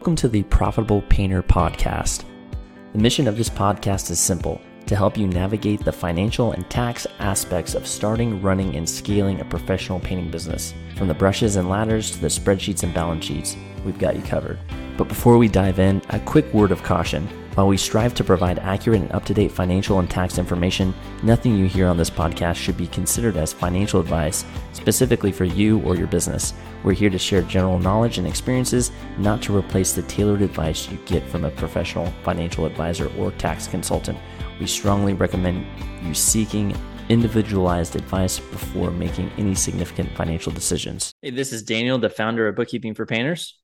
Welcome to the Profitable Painter Podcast. The mission of this podcast is simple to help you navigate the financial and tax aspects of starting, running, and scaling a professional painting business. From the brushes and ladders to the spreadsheets and balance sheets, we've got you covered. But before we dive in, a quick word of caution. While we strive to provide accurate and up to date financial and tax information, nothing you hear on this podcast should be considered as financial advice specifically for you or your business. We're here to share general knowledge and experiences, not to replace the tailored advice you get from a professional financial advisor or tax consultant. We strongly recommend you seeking individualized advice before making any significant financial decisions. Hey, this is Daniel, the founder of Bookkeeping for Painters.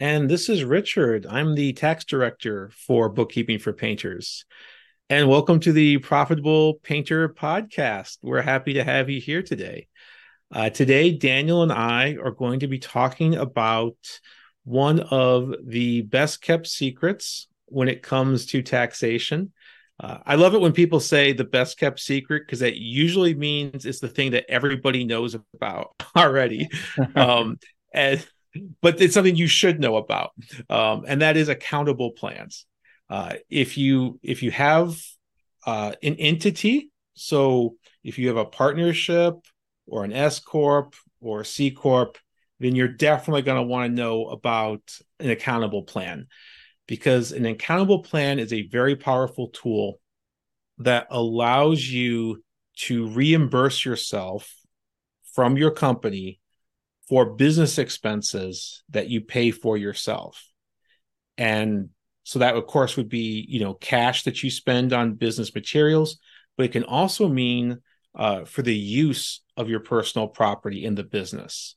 And this is Richard. I'm the tax director for Bookkeeping for Painters. And welcome to the Profitable Painter podcast. We're happy to have you here today. Uh, today, Daniel and I are going to be talking about one of the best kept secrets when it comes to taxation. Uh, I love it when people say the best kept secret because that usually means it's the thing that everybody knows about already. um, and but it's something you should know about, um, and that is accountable plans. Uh, if you if you have uh, an entity, so if you have a partnership or an S corp or C corp, then you're definitely going to want to know about an accountable plan because an accountable plan is a very powerful tool that allows you to reimburse yourself from your company for business expenses that you pay for yourself. And so that of course would be, you know, cash that you spend on business materials, but it can also mean uh, for the use of your personal property in the business,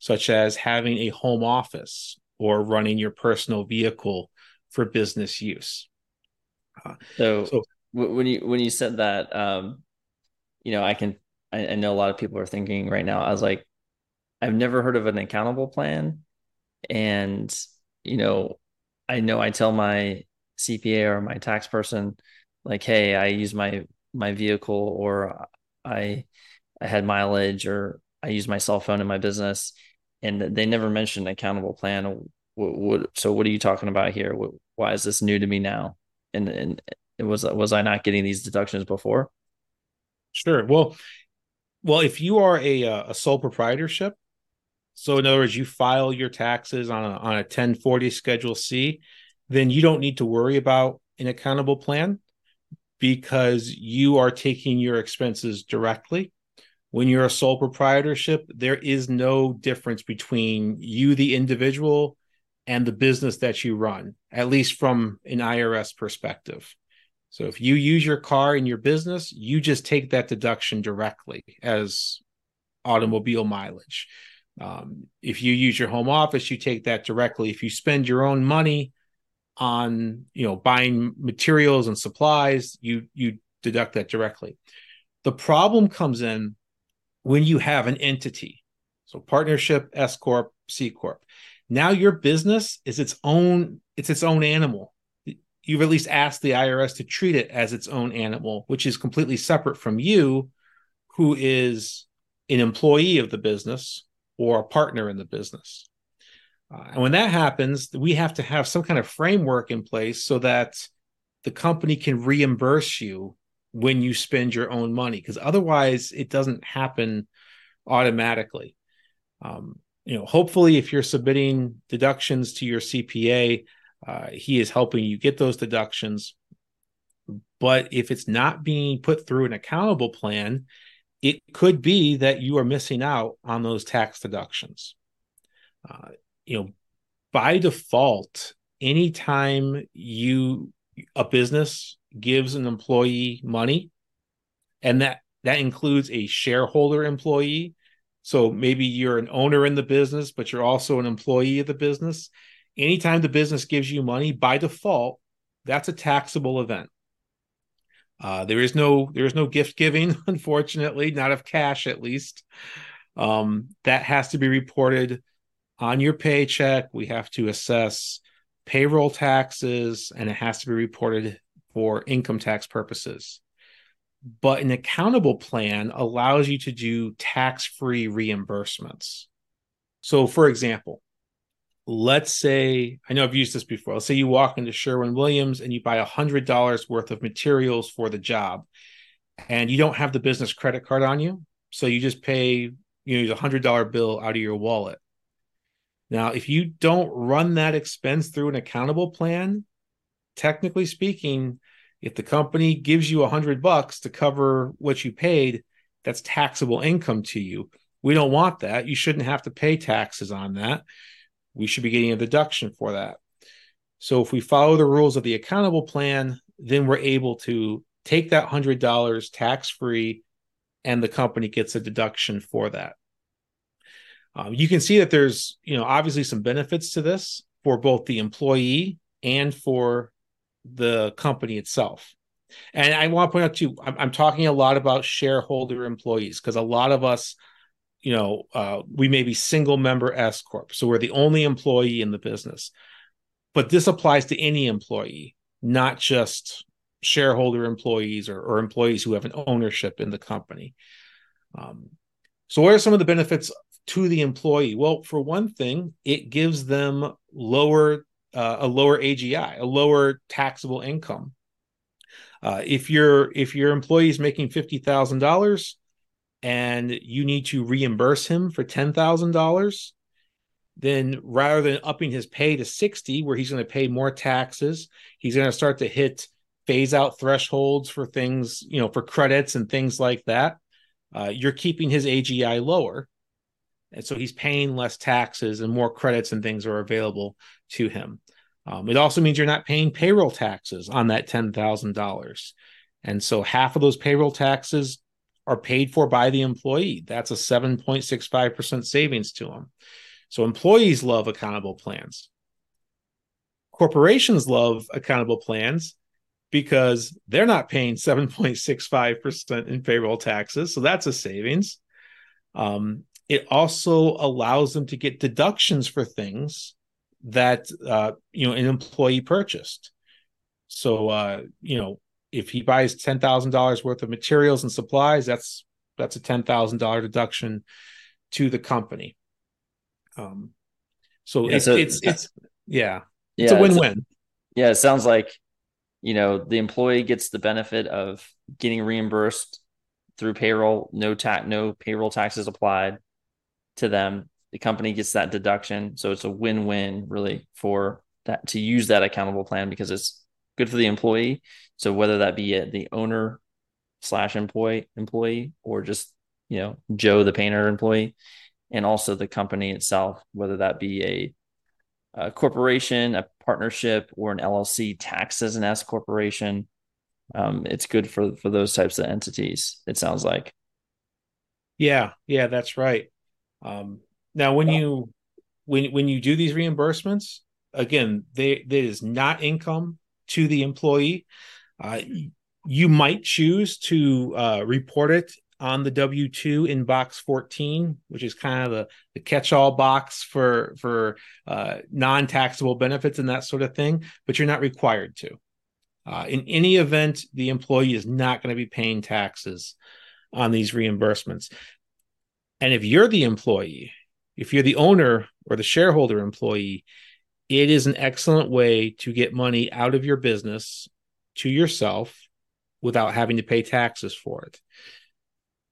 such as having a home office or running your personal vehicle for business use. Uh, so, so, when you when you said that, um, you know, I can I, I know a lot of people are thinking right now. I was like, I've never heard of an accountable plan. And, you know, I know I tell my CPA or my tax person, like, hey, I use my my vehicle or I I had mileage or I use my cell phone in my business. And they never mentioned accountable plan. What, what, so what are you talking about here? What, why is this new to me now? And and was was I not getting these deductions before? Sure. Well, well, if you are a uh, a sole proprietorship, so in other words, you file your taxes on a on a 1040 Schedule C, then you don't need to worry about an accountable plan because you are taking your expenses directly. When you're a sole proprietorship, there is no difference between you, the individual, and the business that you run, at least from an IRS perspective. So if you use your car in your business, you just take that deduction directly as automobile mileage. Um, if you use your home office, you take that directly. If you spend your own money on, you know, buying materials and supplies, you you deduct that directly. The problem comes in when you have an entity. So partnership, S corp, C corp. Now your business is its own it's its own animal. You've at least asked the IRS to treat it as its own animal, which is completely separate from you who is an employee of the business or a partner in the business. Uh, and when that happens, we have to have some kind of framework in place so that the company can reimburse you when you spend your own money, because otherwise it doesn't happen automatically. Um, you know, hopefully, if you're submitting deductions to your CPA, uh, he is helping you get those deductions. But if it's not being put through an accountable plan, it could be that you are missing out on those tax deductions. Uh, you know, by default, anytime you a business gives an employee money, and that that includes a shareholder employee. So maybe you're an owner in the business, but you're also an employee of the business. Anytime the business gives you money, by default, that's a taxable event. Uh, there is no there is no gift giving, unfortunately, not of cash at least. Um, that has to be reported on your paycheck. We have to assess payroll taxes, and it has to be reported for income tax purposes. But an accountable plan allows you to do tax free reimbursements. So, for example, let's say I know I've used this before. Let's say you walk into Sherwin Williams and you buy a hundred dollars worth of materials for the job, and you don't have the business credit card on you, so you just pay you know a hundred dollar bill out of your wallet. Now, if you don't run that expense through an accountable plan, technically speaking, if the company gives you a hundred bucks to cover what you paid, that's taxable income to you. We don't want that. You shouldn't have to pay taxes on that we should be getting a deduction for that. So if we follow the rules of the accountable plan, then we're able to take that $100 tax free and the company gets a deduction for that. Um, you can see that there's, you know, obviously some benefits to this for both the employee and for the company itself. And I want to point out too, I'm, I'm talking a lot about shareholder employees because a lot of us you know, uh, we may be single member S corp, so we're the only employee in the business. But this applies to any employee, not just shareholder employees or, or employees who have an ownership in the company. Um, so, what are some of the benefits to the employee? Well, for one thing, it gives them lower uh, a lower AGI, a lower taxable income. Uh, if your if your employee is making fifty thousand dollars, and you need to reimburse him for $10,000, then rather than upping his pay to 60 where he's going to pay more taxes, he's going to start to hit phase out thresholds for things, you know, for credits and things like that. Uh, you're keeping his AGI lower. And so he's paying less taxes and more credits and things are available to him. Um, it also means you're not paying payroll taxes on that $10,000. And so half of those payroll taxes are paid for by the employee. That's a 7.65% savings to them. So employees love accountable plans. Corporations love accountable plans because they're not paying 7.65% in payroll taxes. So that's a savings. Um, it also allows them to get deductions for things that uh, you know an employee purchased. So uh, you know if he buys ten thousand dollars worth of materials and supplies, that's that's a ten thousand dollar deduction to the company. Um, so, yeah, it's, so it's it's yeah, yeah, it's a win win. Yeah, it sounds like you know the employee gets the benefit of getting reimbursed through payroll, no tax, no payroll taxes applied to them. The company gets that deduction, so it's a win win really for that to use that accountable plan because it's good for the employee. So whether that be the owner slash employee employee or just you know Joe the painter employee, and also the company itself, whether that be a, a corporation, a partnership, or an LLC taxed as an S corporation. Um, it's good for for those types of entities. It sounds like. Yeah, yeah, that's right. Um, now, when you when when you do these reimbursements, again, they that is not income to the employee. Uh, you might choose to uh, report it on the W two in box fourteen, which is kind of the, the catch all box for for uh, non taxable benefits and that sort of thing. But you're not required to. Uh, in any event, the employee is not going to be paying taxes on these reimbursements. And if you're the employee, if you're the owner or the shareholder employee, it is an excellent way to get money out of your business to yourself without having to pay taxes for it.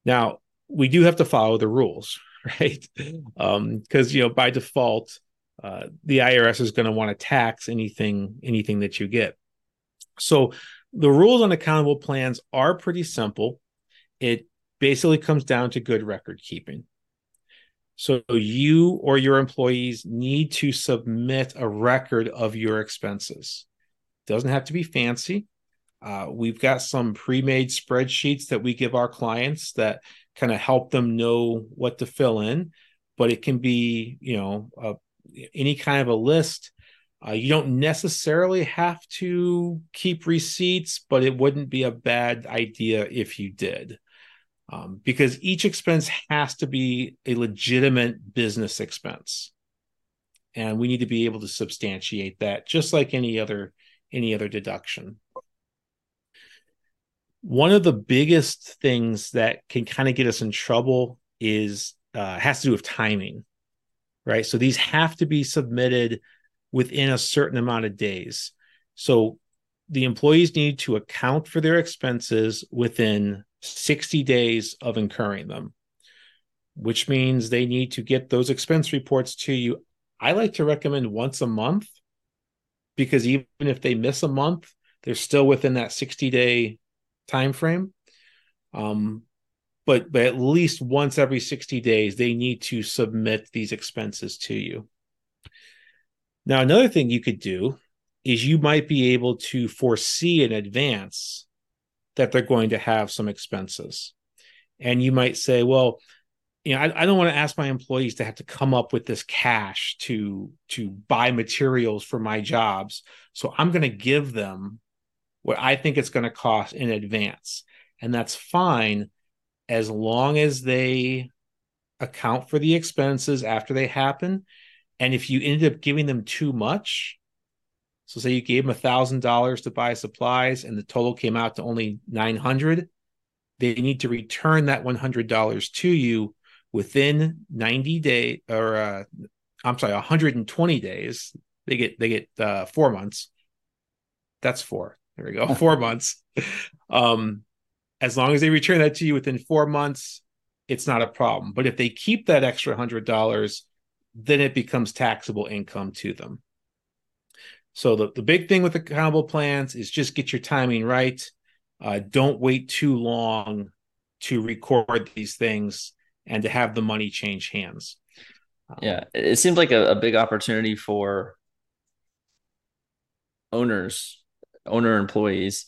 Now, we do have to follow the rules, right? Because um, you know, by default, uh, the IRS is going to want to tax anything anything that you get. So the rules on accountable plans are pretty simple. It basically comes down to good record keeping. So you or your employees need to submit a record of your expenses. Doesn't have to be fancy. Uh, we've got some pre-made spreadsheets that we give our clients that kind of help them know what to fill in, but it can be, you know, any kind of a list. Uh, you don't necessarily have to keep receipts, but it wouldn't be a bad idea if you did um, because each expense has to be a legitimate business expense and we need to be able to substantiate that just like any other any other deduction one of the biggest things that can kind of get us in trouble is uh, has to do with timing right? So these have to be submitted within a certain amount of days. So the employees need to account for their expenses within 60 days of incurring them, which means they need to get those expense reports to you. I like to recommend once a month because even if they miss a month, they're still within that 60 day time frame. Um, but but at least once every 60 days, they need to submit these expenses to you. Now, another thing you could do is you might be able to foresee in advance that they're going to have some expenses. And you might say, well, you know, I, I, don't want to ask my employees to have to come up with this cash to to buy materials for my jobs. So I'm going to give them what I think it's going to cost in advance. And that's fine as long as they account for the expenses after they happen. And if you ended up giving them too much, so say you gave them a thousand dollars to buy supplies and the total came out to only 900, they need to return that $100 to you within 90 days or uh, I'm sorry, 120 days. They get, they get uh, four months. That's four. There we go. four months. Um, as long as they return that to you within four months, it's not a problem. But if they keep that extra hundred dollars, then it becomes taxable income to them. So the, the big thing with the accountable plans is just get your timing right. Uh, don't wait too long to record these things and to have the money change hands. Um, yeah, it seems like a, a big opportunity for owners, owner employees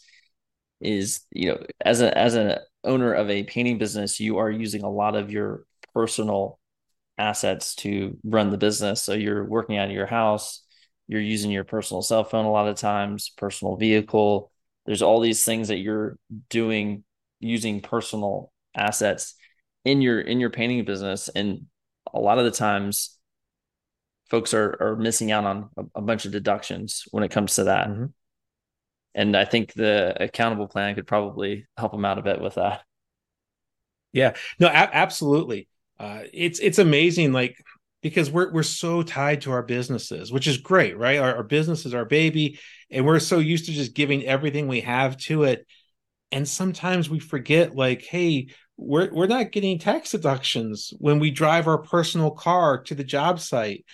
is you know as a as an owner of a painting business you are using a lot of your personal assets to run the business so you're working out of your house you're using your personal cell phone a lot of times personal vehicle. There's all these things that you're doing using personal assets in your in your painting business. And a lot of the times folks are are missing out on a, a bunch of deductions when it comes to that. Mm-hmm. And I think the accountable plan could probably help them out a bit with that. Yeah, no, a- absolutely. Uh, it's it's amazing, like because we're we're so tied to our businesses, which is great, right? Our, our business is our baby, and we're so used to just giving everything we have to it. And sometimes we forget, like, hey, we're we're not getting tax deductions when we drive our personal car to the job site,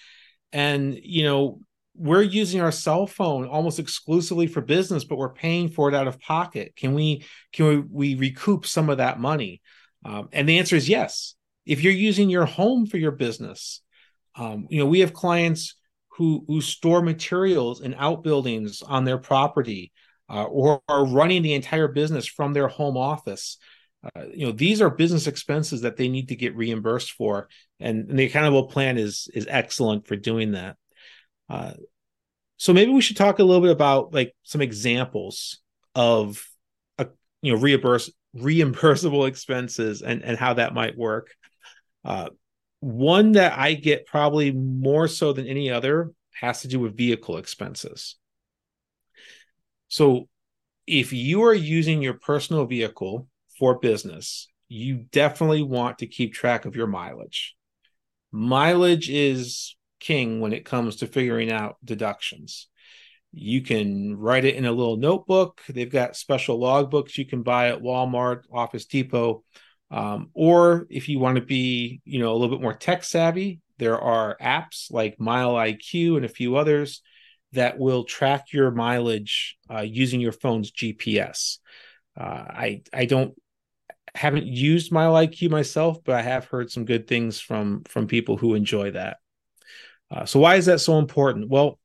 and you know we're using our cell phone almost exclusively for business but we're paying for it out of pocket can we can we, we recoup some of that money um, and the answer is yes if you're using your home for your business um, you know we have clients who who store materials in outbuildings on their property uh, or are running the entire business from their home office uh, you know these are business expenses that they need to get reimbursed for and, and the accountable plan is is excellent for doing that uh, so maybe we should talk a little bit about like some examples of a, you know reimburse reimbursable expenses and and how that might work. Uh, one that I get probably more so than any other has to do with vehicle expenses. So if you are using your personal vehicle for business, you definitely want to keep track of your mileage. Mileage is king when it comes to figuring out deductions. You can write it in a little notebook. They've got special logbooks you can buy at Walmart, Office Depot. Um, or if you want to be, you know, a little bit more tech savvy, there are apps like Mile IQ and a few others that will track your mileage uh, using your phone's GPS. Uh, I I don't haven't used Mile IQ myself, but I have heard some good things from from people who enjoy that. Uh, so why is that so important? Well,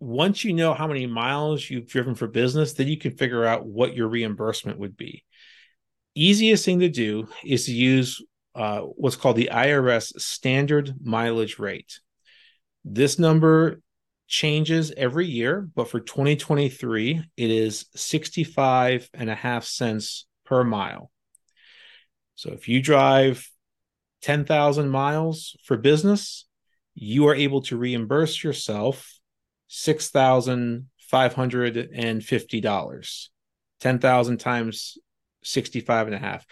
once you know how many miles you've driven for business, then you can figure out what your reimbursement would be. Easiest thing to do is to use uh, what's called the IRS standard mileage rate. This number changes every year, but for 2023, it is 65 and a half cents per mile. So if you drive 10,000 miles for business, you are able to reimburse yourself $6,550. 10,000 times 65 and a half.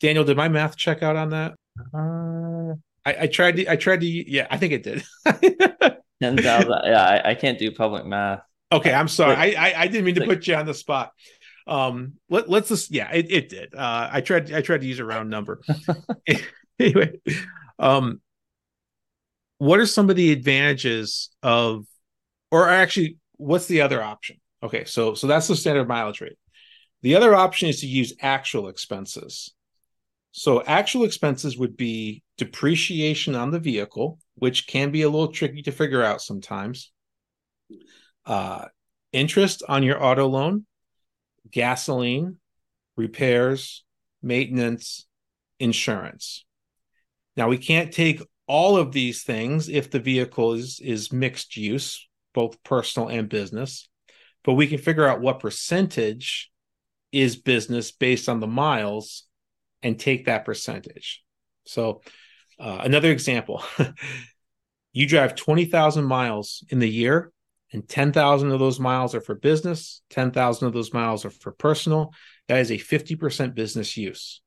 Daniel, did my math check out on that? Uh, I, I, tried to. I tried to. Yeah, I think it did. Ten thousand. Yeah, I, I, can't do public math. Okay, I'm sorry. I, I, I didn't mean to put you on the spot. Um, let, let's just. Yeah, it, it did. Uh, I tried. I tried to use a round number. anyway, um, what are some of the advantages of, or actually, what's the other option? Okay, so so that's the standard mileage rate. The other option is to use actual expenses. So actual expenses would be depreciation on the vehicle, which can be a little tricky to figure out sometimes. Uh, interest on your auto loan, gasoline, repairs, maintenance, insurance. Now we can't take all of these things if the vehicle is is mixed use, both personal and business, but we can figure out what percentage is business based on the miles and take that percentage. So, uh, another example you drive 20,000 miles in the year, and 10,000 of those miles are for business, 10,000 of those miles are for personal. That is a 50% business use.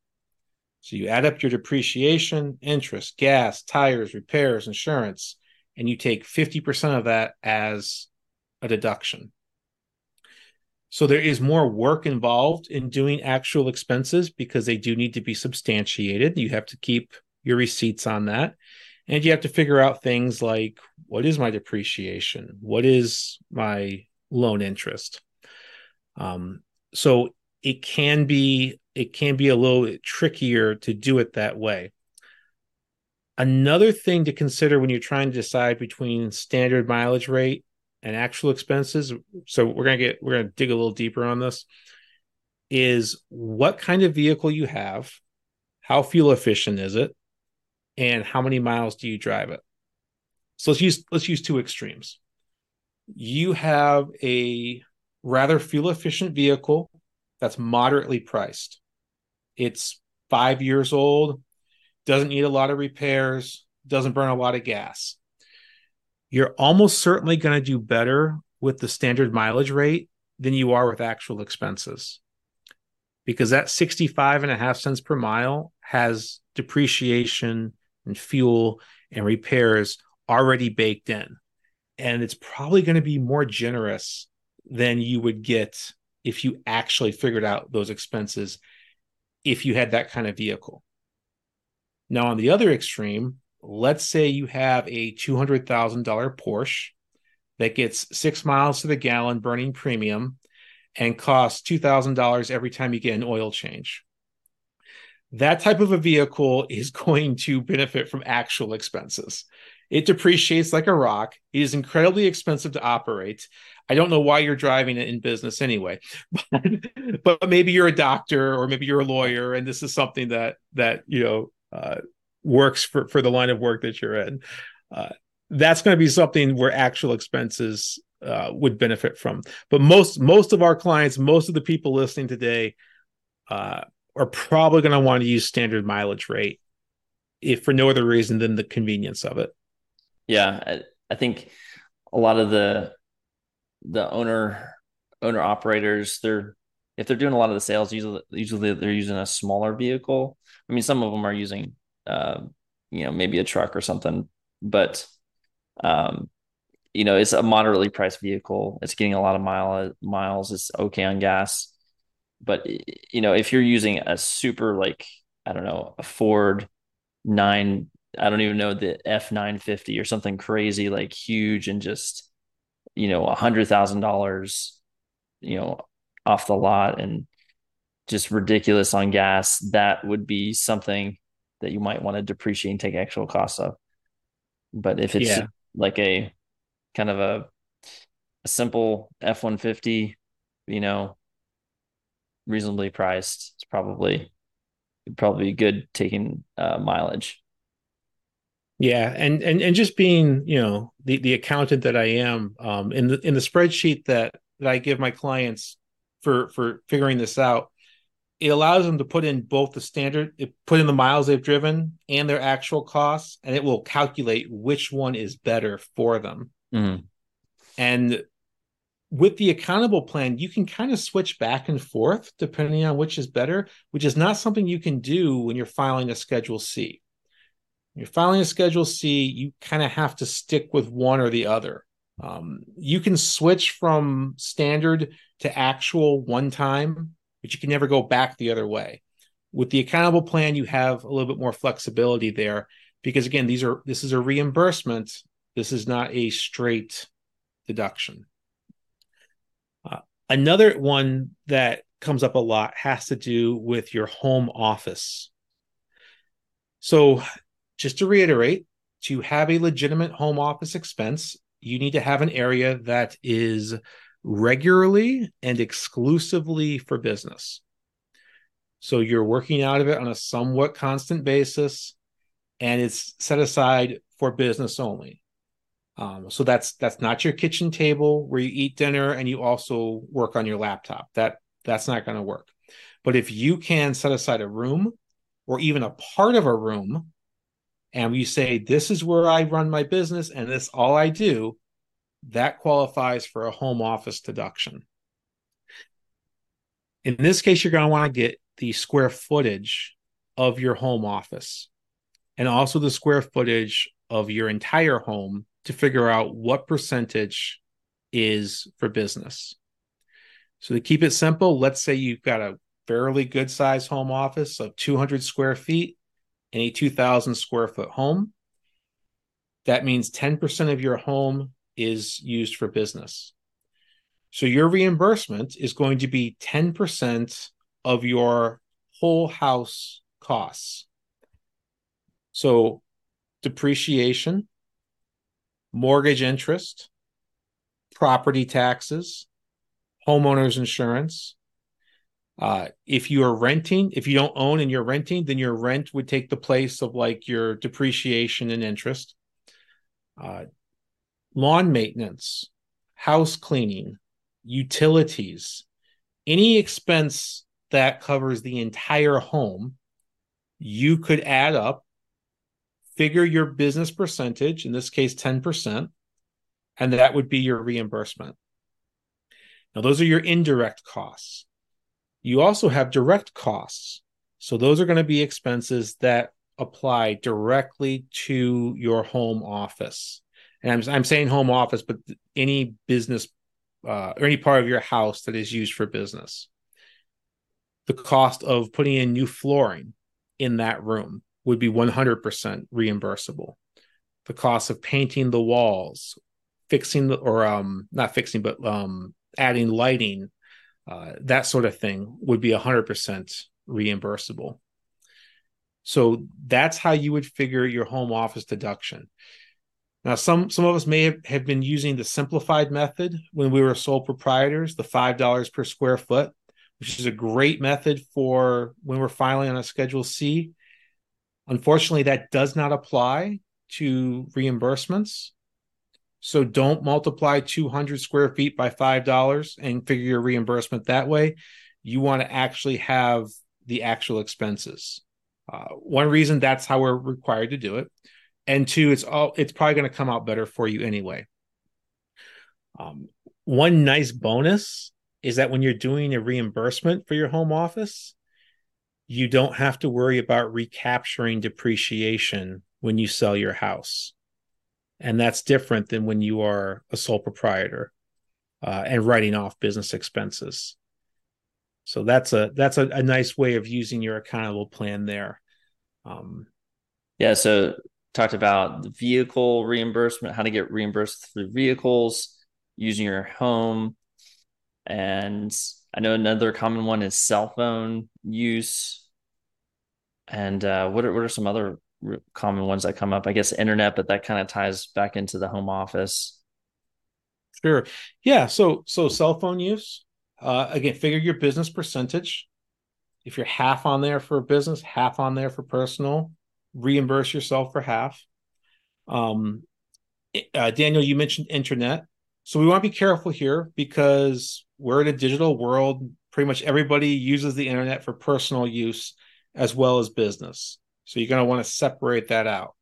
So, you add up your depreciation, interest, gas, tires, repairs, insurance, and you take 50% of that as a deduction. So there is more work involved in doing actual expenses because they do need to be substantiated. You have to keep your receipts on that. And you have to figure out things like what is my depreciation? What is my loan interest? Um, so it can be it can be a little trickier to do it that way. Another thing to consider when you're trying to decide between standard mileage rate and actual expenses so we're going to get we're going to dig a little deeper on this is what kind of vehicle you have how fuel efficient is it and how many miles do you drive it? So let's use let's use two extremes. You have a rather fuel efficient vehicle that's moderately priced. It's 5 years old doesn't need a lot of repairs doesn't burn a lot of gas you're almost certainly going to do better with the standard mileage rate than you are with actual expenses. Because that 65 and a half cents per mile has depreciation and fuel and repairs already baked in. And it's probably going to be more generous than you would get if you actually figured out those expenses if you had that kind of vehicle. Now on the other extreme let's say you have a $200,000 Porsche that gets six miles to the gallon burning premium and costs $2,000 every time you get an oil change. That type of a vehicle is going to benefit from actual expenses. It depreciates like a rock. It is incredibly expensive to operate. I don't know why you're driving it in business anyway, but, but maybe you're a doctor or maybe you're a lawyer, and this is something that that you know uh, works for for the line of work that you're in. Uh, that's going to be something where actual expenses uh, would benefit from. But most most of our clients, most of the people listening today, uh, are probably going to want to use standard mileage rate, if for no other reason than the convenience of it. Yeah, I, I think a lot of the the owner owner operators, they're if they're doing a lot of the sales, usually usually they're using a smaller vehicle. I mean, some of them are using uh, you know, maybe a truck or something. But, um, you know, it's a moderately priced vehicle. It's getting a lot of mile miles. It's okay on gas. But you know, if you're using a super like I don't know a Ford nine, I don't even know the F nine fifty or something crazy like huge and just you know a hundred thousand dollars, you know, off the lot and just ridiculous on gas, that would be something that you might want to depreciate and take actual costs of. But if it's yeah. like a kind of a, a simple F one fifty, you know, reasonably priced, it's probably probably good taking uh, mileage. Yeah, and and and just being you know the the accountant that I am, um, in the in the spreadsheet that that I give my clients for for figuring this out, it allows them to put in both the standard, put in the miles they've driven and their actual costs, and it will calculate which one is better for them. Mm-hmm. And with the accountable plan, you can kind of switch back and forth depending on which is better, which is not something you can do when you're filing a Schedule C. You're filing a Schedule C, you kind of have to stick with one or the other. Um, you can switch from standard to actual one time, but you can never go back the other way. With the accountable plan, you have a little bit more flexibility there because again, these are this is a reimbursement. This is not a straight deduction. Uh, another one that comes up a lot has to do with your home office. So, just to reiterate, to have a legitimate home office expense, you need to have an area that is regularly and exclusively for business. So you're working out of it on a somewhat constant basis, and it's set aside for business only. Um, so that's that's not your kitchen table where you eat dinner and you also work on your laptop. That that's not going to work. But if you can set aside a room or even a part of a room and you say this is where I run my business and this all I do, that qualifies for a home office deduction. In this case, you're going to want to get the square footage of your home office and also the square footage of your entire home to figure out what percentage is for business. So to keep it simple, let's say you've got a fairly good size home office of 200 square feet in a 2000 square foot home. That means 10% of your home is used for business. So your reimbursement is going to be 10% of your whole house costs. So depreciation, mortgage interest, property taxes, homeowners insurance. Uh, if you are renting, if you don't own and you're renting, then your rent would take the place of like your depreciation and interest. Uh, lawn maintenance, house cleaning, utilities, any expense that covers the entire home, you could add up, figure your business percentage, in this case, 10%, and that would be your reimbursement. Now, those are your indirect costs. You also have direct costs. So, those are going to be expenses that apply directly to your home office and I'm, I'm saying home office, but any business uh, or any part of your house that is used for business. The cost of putting in new flooring in that room would be 100% reimbursable. The cost of painting the walls, fixing the, or um, not fixing, but um, adding lighting, uh, that sort of thing would be 100% reimbursable. So that's how you would figure your home office deduction. Now, some some of us may have, have been using the simplified method when we were sole proprietors, the five dollars per square foot, which is a great method for when we're filing on a Schedule C. Unfortunately, that does not apply to reimbursements. So don't multiply 200 square feet by $5 and figure your reimbursement that way. You want to actually have the actual expenses. Uh, one reason that's how we're required to do it and two, it's all it's probably going to come out better for you anyway. Um, one nice bonus is that when you're doing a reimbursement for your home office, you don't have to worry about recapturing depreciation when you sell your house. And that's different than when you are a sole proprietor uh, and writing off business expenses. So that's a that's a, a nice way of using your accountable plan there. Um, yeah. So talked about the vehicle reimbursement, how to get reimbursed through vehicles, using your home. And I know another common one is cell phone use. And uh, what are what are some other common ones that come up? I guess internet, but that kind of ties back into the home office. Sure. Yeah. So so cell phone use. Uh, again, figure your business percentage. If you're half on there for business, half on there for personal, reimburse yourself for half. Um, uh, Daniel, you mentioned internet. So we want to be careful here because we're in a digital world. Pretty much everybody uses the internet for personal use as well as business. So you're going to want to separate that out.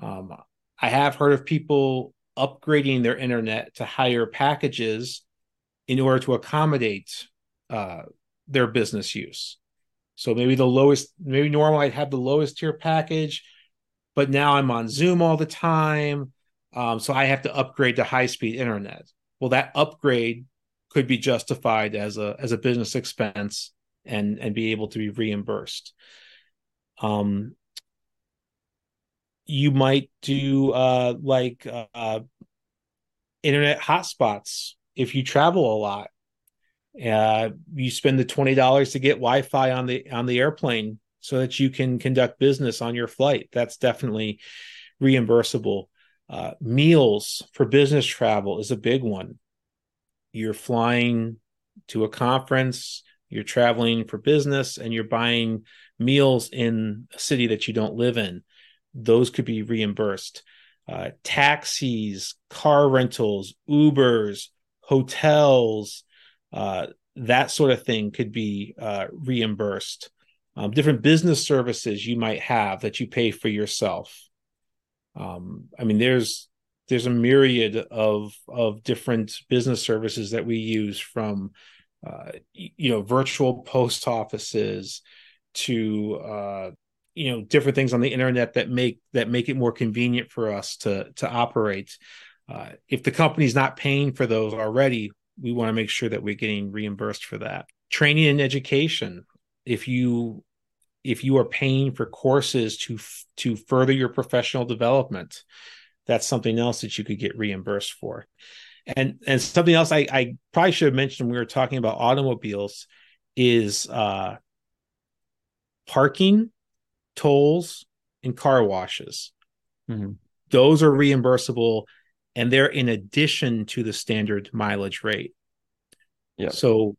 Um, I have heard of people upgrading their internet to higher packages in order to accommodate uh, their business use. So maybe the lowest, maybe normally I'd have the lowest tier package, but now I'm on Zoom all the time. Um, so I have to upgrade to high speed internet. Well, that upgrade could be justified as a as a business expense and and be able to be reimbursed. Um, you might do uh, like uh, internet hotspots if you travel a lot. Uh, you spend the twenty dollars to get Wi-Fi on the on the airplane so that you can conduct business on your flight. That's definitely reimbursable. Uh, meals for business travel is a big one. You're flying to a conference, you're traveling for business, and you're buying meals in a city that you don't live in. Those could be reimbursed. Uh, taxis, car rentals, Ubers, hotels, uh, that sort of thing could be uh, reimbursed. Um, different business services you might have that you pay for yourself. Um, I mean, there's there's a myriad of of different business services that we use from uh, you know virtual post offices to uh, you know different things on the internet that make that make it more convenient for us to to operate. Uh, if the company's not paying for those already, we want to make sure that we're getting reimbursed for that. Training and education. If you if you are paying for courses to to further your professional development, that's something else that you could get reimbursed for. And and something else I, I probably should have mentioned when we were talking about automobiles is uh, parking, tolls, and car washes. Mm-hmm. Those are reimbursable and they're in addition to the standard mileage rate. Yeah. So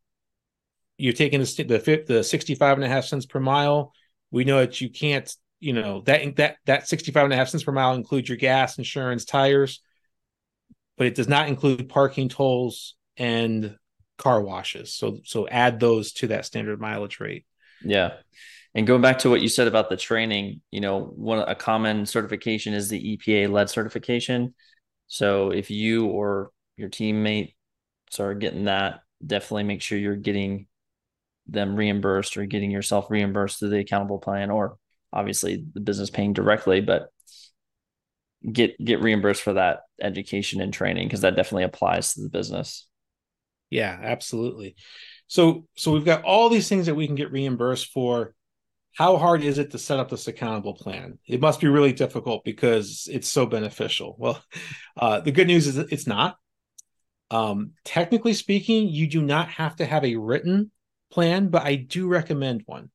you're taking the the, the 65 and a half cents per mile. We know that you can't, you know, that that that 65 and a half cents per mile includes your gas, insurance, tires, but it does not include parking tolls and car washes. So so add those to that standard mileage rate. Yeah. And going back to what you said about the training, you know, one a common certification is the EPA lead certification. So if you or your teammate are getting that, definitely make sure you're getting them reimbursed or getting yourself reimbursed through the accountable plan or obviously the business paying directly, but get get reimbursed for that education and training because that definitely applies to the business. Yeah, absolutely. So so we've got all these things that we can get reimbursed for how hard is it to set up this accountable plan? It must be really difficult because it's so beneficial. Well, uh, the good news is it's not. Um, technically speaking, you do not have to have a written plan, but I do recommend one.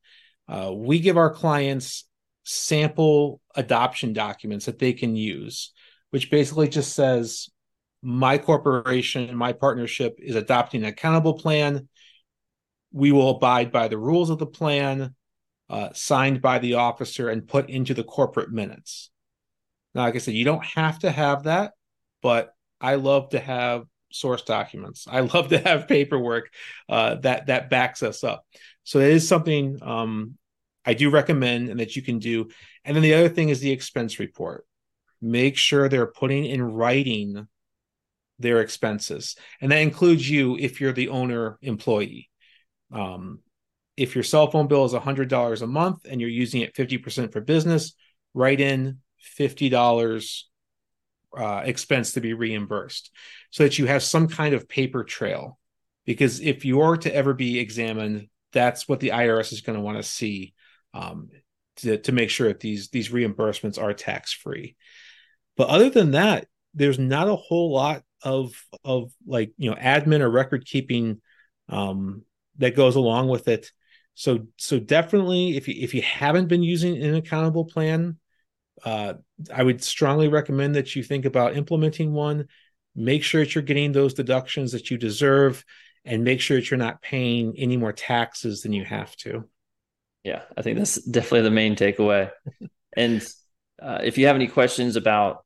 Uh, we give our clients sample adoption documents that they can use, which basically just says, my corporation, my partnership is adopting an accountable plan. We will abide by the rules of the plan uh, signed by the officer and put into the corporate minutes. Now, like I said, you don't have to have that, but I love to have source documents. I love to have paperwork uh, that that backs us up. So it is something um, I do recommend and that you can do. And then the other thing is the expense report. Make sure they're putting in writing their expenses, and that includes you if you're the owner employee. Um, if your cell phone bill is $100 a month and you're using it 50% for business, write in $50 uh, expense to be reimbursed so that you have some kind of paper trail. Because if you are to ever be examined, that's what the IRS is going to want to see um, to, to make sure that these, these reimbursements are tax free. But other than that, there's not a whole lot of of like you know admin or record keeping um, that goes along with it so so definitely if you if you haven't been using an accountable plan, uh, I would strongly recommend that you think about implementing one. Make sure that you're getting those deductions that you deserve, and make sure that you're not paying any more taxes than you have to. Yeah, I think that's definitely the main takeaway. and uh, if you have any questions about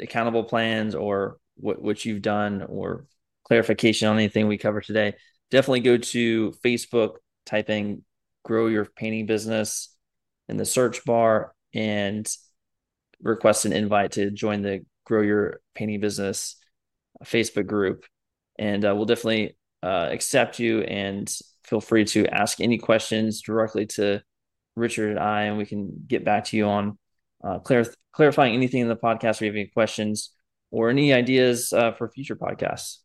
accountable plans or what what you've done or clarification on anything we covered today, definitely go to Facebook, typing grow your painting business in the search bar and request an invite to join the grow your painting business Facebook group. And uh, we'll definitely uh, accept you and feel free to ask any questions directly to Richard and I, and we can get back to you on uh, clar- clarifying anything in the podcast or you have any questions or any ideas uh, for future podcasts.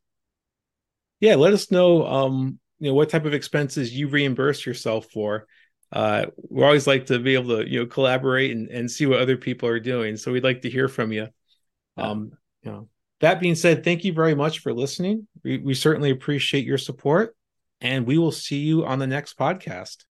Yeah, let us know. Um, you know what type of expenses you reimburse yourself for. Uh, we always like to be able to you know collaborate and, and see what other people are doing. So we'd like to hear from you. Um, you know, that being said, thank you very much for listening. We, we certainly appreciate your support, and we will see you on the next podcast.